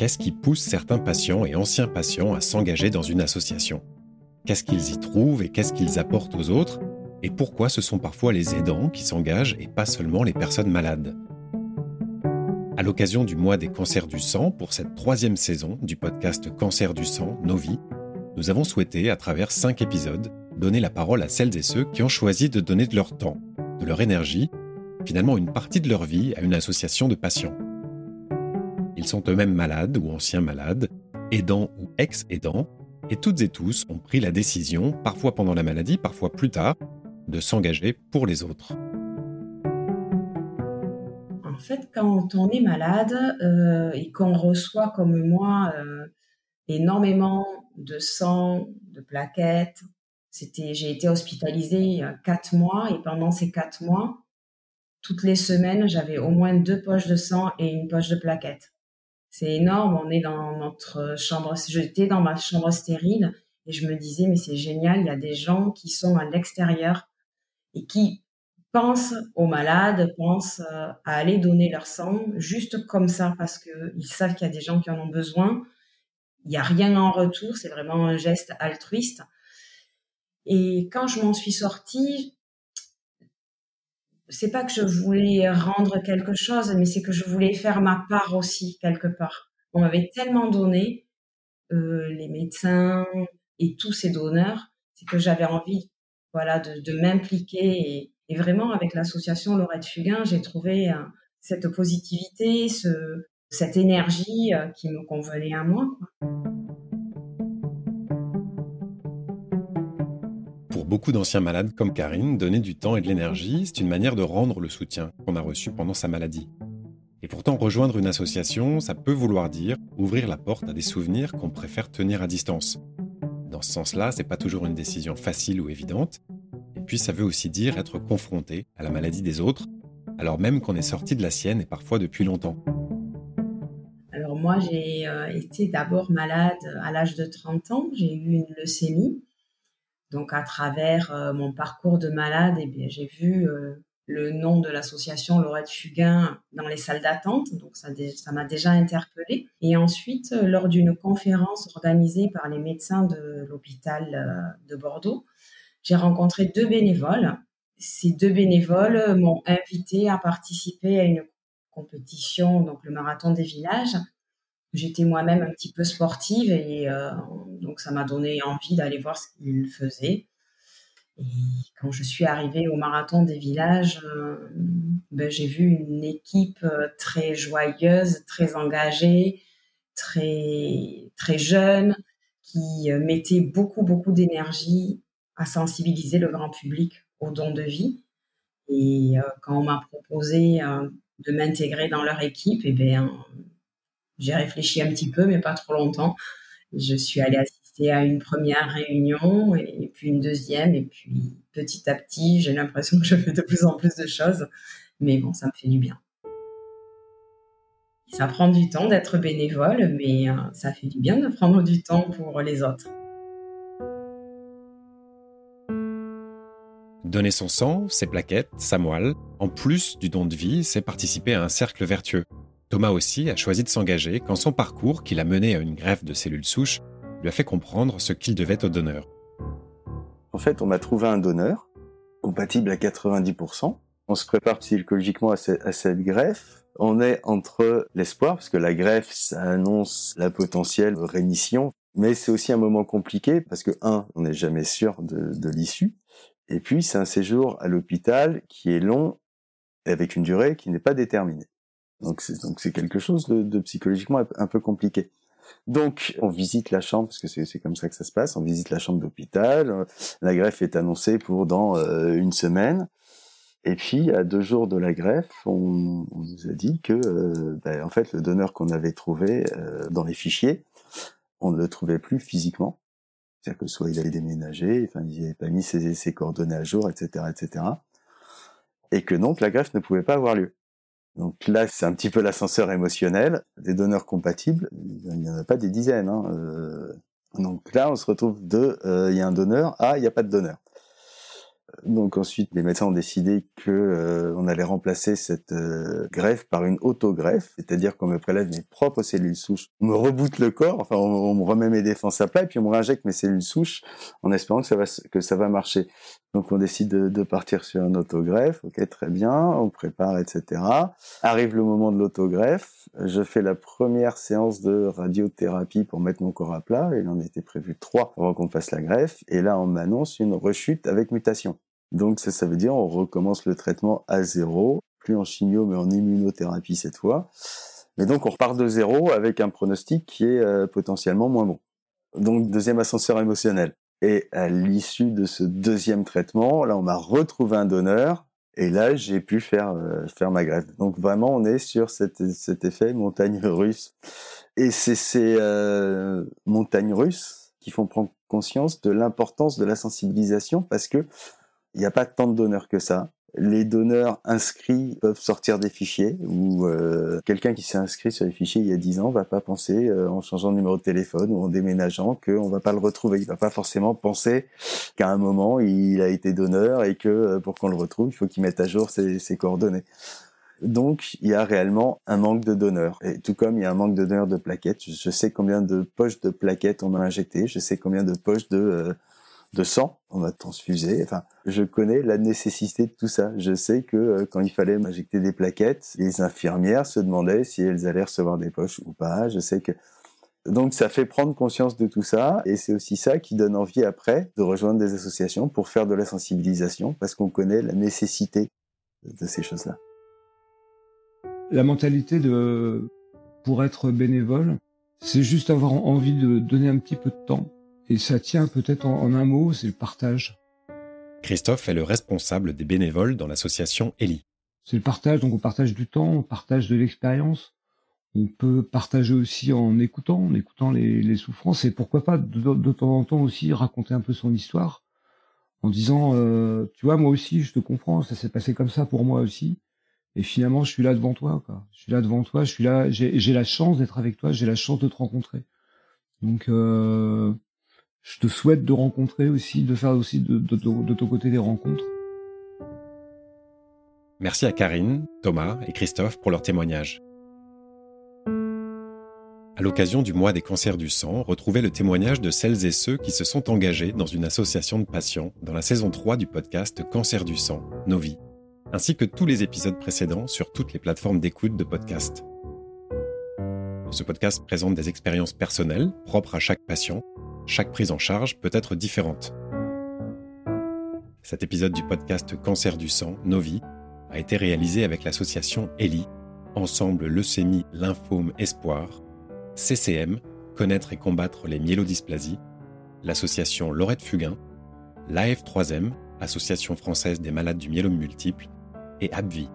Qu'est-ce qui pousse certains patients et anciens patients à s'engager dans une association? Qu'est-ce qu'ils y trouvent et qu'est-ce qu'ils apportent aux autres? Et pourquoi ce sont parfois les aidants qui s'engagent et pas seulement les personnes malades? À l'occasion du mois des cancers du sang, pour cette troisième saison du podcast Cancer du sang, Nos vies, nous avons souhaité, à travers cinq épisodes, donner la parole à celles et ceux qui ont choisi de donner de leur temps, de leur énergie, finalement une partie de leur vie à une association de patients. Ils sont eux-mêmes malades ou anciens malades, aidants ou ex-aidants, et toutes et tous ont pris la décision, parfois pendant la maladie, parfois plus tard, de s'engager pour les autres. En fait, quand on est malade euh, et qu'on reçoit comme moi euh, énormément de sang, de plaquettes, c'était, j'ai été hospitalisée quatre mois et pendant ces quatre mois, toutes les semaines, j'avais au moins deux poches de sang et une poche de plaquettes c'est énorme. On est dans notre chambre. J'étais dans ma chambre stérile et je me disais, mais c'est génial. Il y a des gens qui sont à l'extérieur et qui pensent aux malades, pensent euh, à aller donner leur sang juste comme ça parce qu'ils savent qu'il y a des gens qui en ont besoin. Il n'y a rien en retour. C'est vraiment un geste altruiste. Et quand je m'en suis sortie, c'est pas que je voulais rendre quelque chose, mais c'est que je voulais faire ma part aussi quelque part. On m'avait tellement donné, euh, les médecins et tous ces donneurs, c'est que j'avais envie, voilà, de, m'impliquer et, vraiment avec l'association Laurette Fugain, j'ai trouvé euh, cette positivité, ce, cette énergie euh, qui me convenait à moi. Beaucoup d'anciens malades comme Karine, donner du temps et de l'énergie, c'est une manière de rendre le soutien qu'on a reçu pendant sa maladie. Et pourtant, rejoindre une association, ça peut vouloir dire ouvrir la porte à des souvenirs qu'on préfère tenir à distance. Dans ce sens-là, c'est pas toujours une décision facile ou évidente. Et puis, ça veut aussi dire être confronté à la maladie des autres, alors même qu'on est sorti de la sienne et parfois depuis longtemps. Alors moi, j'ai euh, été d'abord malade à l'âge de 30 ans. J'ai eu une leucémie. Donc à travers euh, mon parcours de malade, eh bien, j'ai vu euh, le nom de l'association Laurette Fugain dans les salles d'attente, donc ça, ça m'a déjà interpellée. Et ensuite, euh, lors d'une conférence organisée par les médecins de l'hôpital de Bordeaux, j'ai rencontré deux bénévoles. Ces deux bénévoles m'ont invité à participer à une compétition, donc le marathon des villages, J'étais moi-même un petit peu sportive et euh, donc ça m'a donné envie d'aller voir ce qu'ils faisaient. Et quand je suis arrivée au marathon des villages, euh, ben, j'ai vu une équipe euh, très joyeuse, très engagée, très très jeune, qui mettait beaucoup beaucoup d'énergie à sensibiliser le grand public aux dons de vie. Et quand on m'a proposé de m'intégrer dans leur équipe, eh bien j'ai réfléchi un petit peu, mais pas trop longtemps. Je suis allée assister à une première réunion et puis une deuxième. Et puis petit à petit, j'ai l'impression que je fais de plus en plus de choses. Mais bon, ça me fait du bien. Ça prend du temps d'être bénévole, mais euh, ça fait du bien de prendre du temps pour les autres. Donner son sang, ses plaquettes, sa moelle, en plus du don de vie, c'est participer à un cercle vertueux. Thomas aussi a choisi de s'engager quand son parcours, qui l'a mené à une greffe de cellules souches, lui a fait comprendre ce qu'il devait au donneur. En fait, on m'a trouvé un donneur, compatible à 90%. On se prépare psychologiquement à, cette greffe. On est entre l'espoir, parce que la greffe, ça annonce la potentielle rémission, mais c'est aussi un moment compliqué, parce que, un, on n'est jamais sûr de, de l'issue, et puis c'est un séjour à l'hôpital qui est long, avec une durée qui n'est pas déterminée. Donc c'est quelque chose de, psychologiquement un peu compliqué. Donc on visite la chambre parce que c'est comme ça que ça se passe. On visite la chambre d'hôpital. La greffe est annoncée pour dans euh, une semaine. Et puis à deux jours de la greffe, on, nous a dit que euh, ben, en fait le donneur qu'on avait trouvé euh, dans les fichiers, on ne le trouvait plus physiquement. C'est-à-dire que soit il avait déménagé, enfin il n'avait pas mis ses, ses coordonnées à jour, etc., etc. Et que donc la greffe ne pouvait pas avoir lieu. Donc là, c'est un petit peu l'ascenseur émotionnel. Des donneurs compatibles, il n'y en a pas des dizaines. Hein. Euh, donc là, on se retrouve de, euh, il y a un donneur, ah, il n'y a pas de donneur. Donc ensuite, les médecins ont décidé que euh, allait remplacer cette greffe par une autogreffe, c'est-à-dire qu'on me prélève mes propres cellules souches, on me reboote le corps, enfin on, me remet mes défenses à plat, et puis on me réinjecte mes cellules souches en espérant que ça va que ça va marcher. Donc on décide de, de partir sur une autogreffe, ok très bien, on prépare, etc. Arrive le moment de l'autogreffe, je fais la première séance de radiothérapie pour mettre mon corps à plat, il en était prévu trois avant qu'on fasse la greffe, et là on m'annonce une rechute avec mutation. Donc ça, ça veut dire on recommence le traitement à zéro, plus en chimio mais en immunothérapie cette fois. Mais donc on repart de zéro avec un pronostic qui est euh, potentiellement moins bon. Donc deuxième ascenseur émotionnel. Et à l'issue de ce deuxième traitement, là on m'a retrouvé un donneur et là j'ai pu faire euh, faire ma greffe. Donc vraiment on est sur cet, cet effet montagne russe. Et c'est ces euh, montagnes russes qui font prendre conscience de l'importance de la sensibilisation parce que il n'y a pas tant de donneurs que ça. Les donneurs inscrits peuvent sortir des fichiers ou euh, quelqu'un qui s'est inscrit sur les fichiers il y a 10 ans va pas penser euh, en changeant de numéro de téléphone ou en déménageant qu'on va pas le retrouver. Il va pas forcément penser qu'à un moment il a été donneur et que euh, pour qu'on le retrouve il faut qu'il mette à jour ses, ses, coordonnées. Donc il y a réellement un manque de donneurs. Et tout comme il y a un manque de donneurs de plaquettes, je sais combien de poches de plaquettes on m'a injecté, je sais combien de poches de de sang, on m'a transfusé. Enfin, je connais la nécessité de tout ça. Je sais que euh, quand il fallait m'injecter des plaquettes, les infirmières se demandaient si elles allaient recevoir des poches ou pas. Je sais que donc ça fait prendre conscience de tout ça et c'est aussi ça qui donne envie après de rejoindre des associations pour faire de la sensibilisation parce qu'on connaît la nécessité de ces choses-là. La mentalité de pour être bénévole, c'est juste avoir envie de donner un petit peu de temps et ça tient peut-être en, un mot, c'est le partage. Christophe est le responsable des bénévoles dans l'association Eli. C'est le partage, donc on partage du temps, on partage de l'expérience. On peut partager aussi en écoutant, en écoutant les, souffrances et pourquoi pas de, temps en temps aussi raconter un peu son histoire en disant, euh, tu vois, moi aussi, je te comprends, ça s'est passé comme ça pour moi aussi. Et finalement, je suis là devant toi, quoi. Je suis là devant toi, je suis là, j'ai la chance d'être avec toi, j'ai la chance de te rencontrer. Donc, euh, je te souhaite de rencontrer aussi, de faire aussi de, ton côté des rencontres. Merci à Karine, Thomas et Christophe pour leur témoignage. À l'occasion du mois des cancers du sang, retrouvez le témoignage de celles et ceux qui se sont engagés dans une association de patients dans la saison 3 du podcast Cancer du sang, Nos vies, ainsi que tous les épisodes précédents sur toutes les plateformes d'écoute de podcast. Ce podcast présente des expériences personnelles propres à chaque patient chaque prise en charge peut être différente. Cet épisode du podcast Cancer du sang, Novi, a été réalisé avec l'association ELI, Ensemble Leucémie Lymphome Espoir, CCM, Connaître et combattre les myélodysplasies, l'association Laurette Fugain, l'AF3M, Association française des malades du myélome multiple, et ABVI,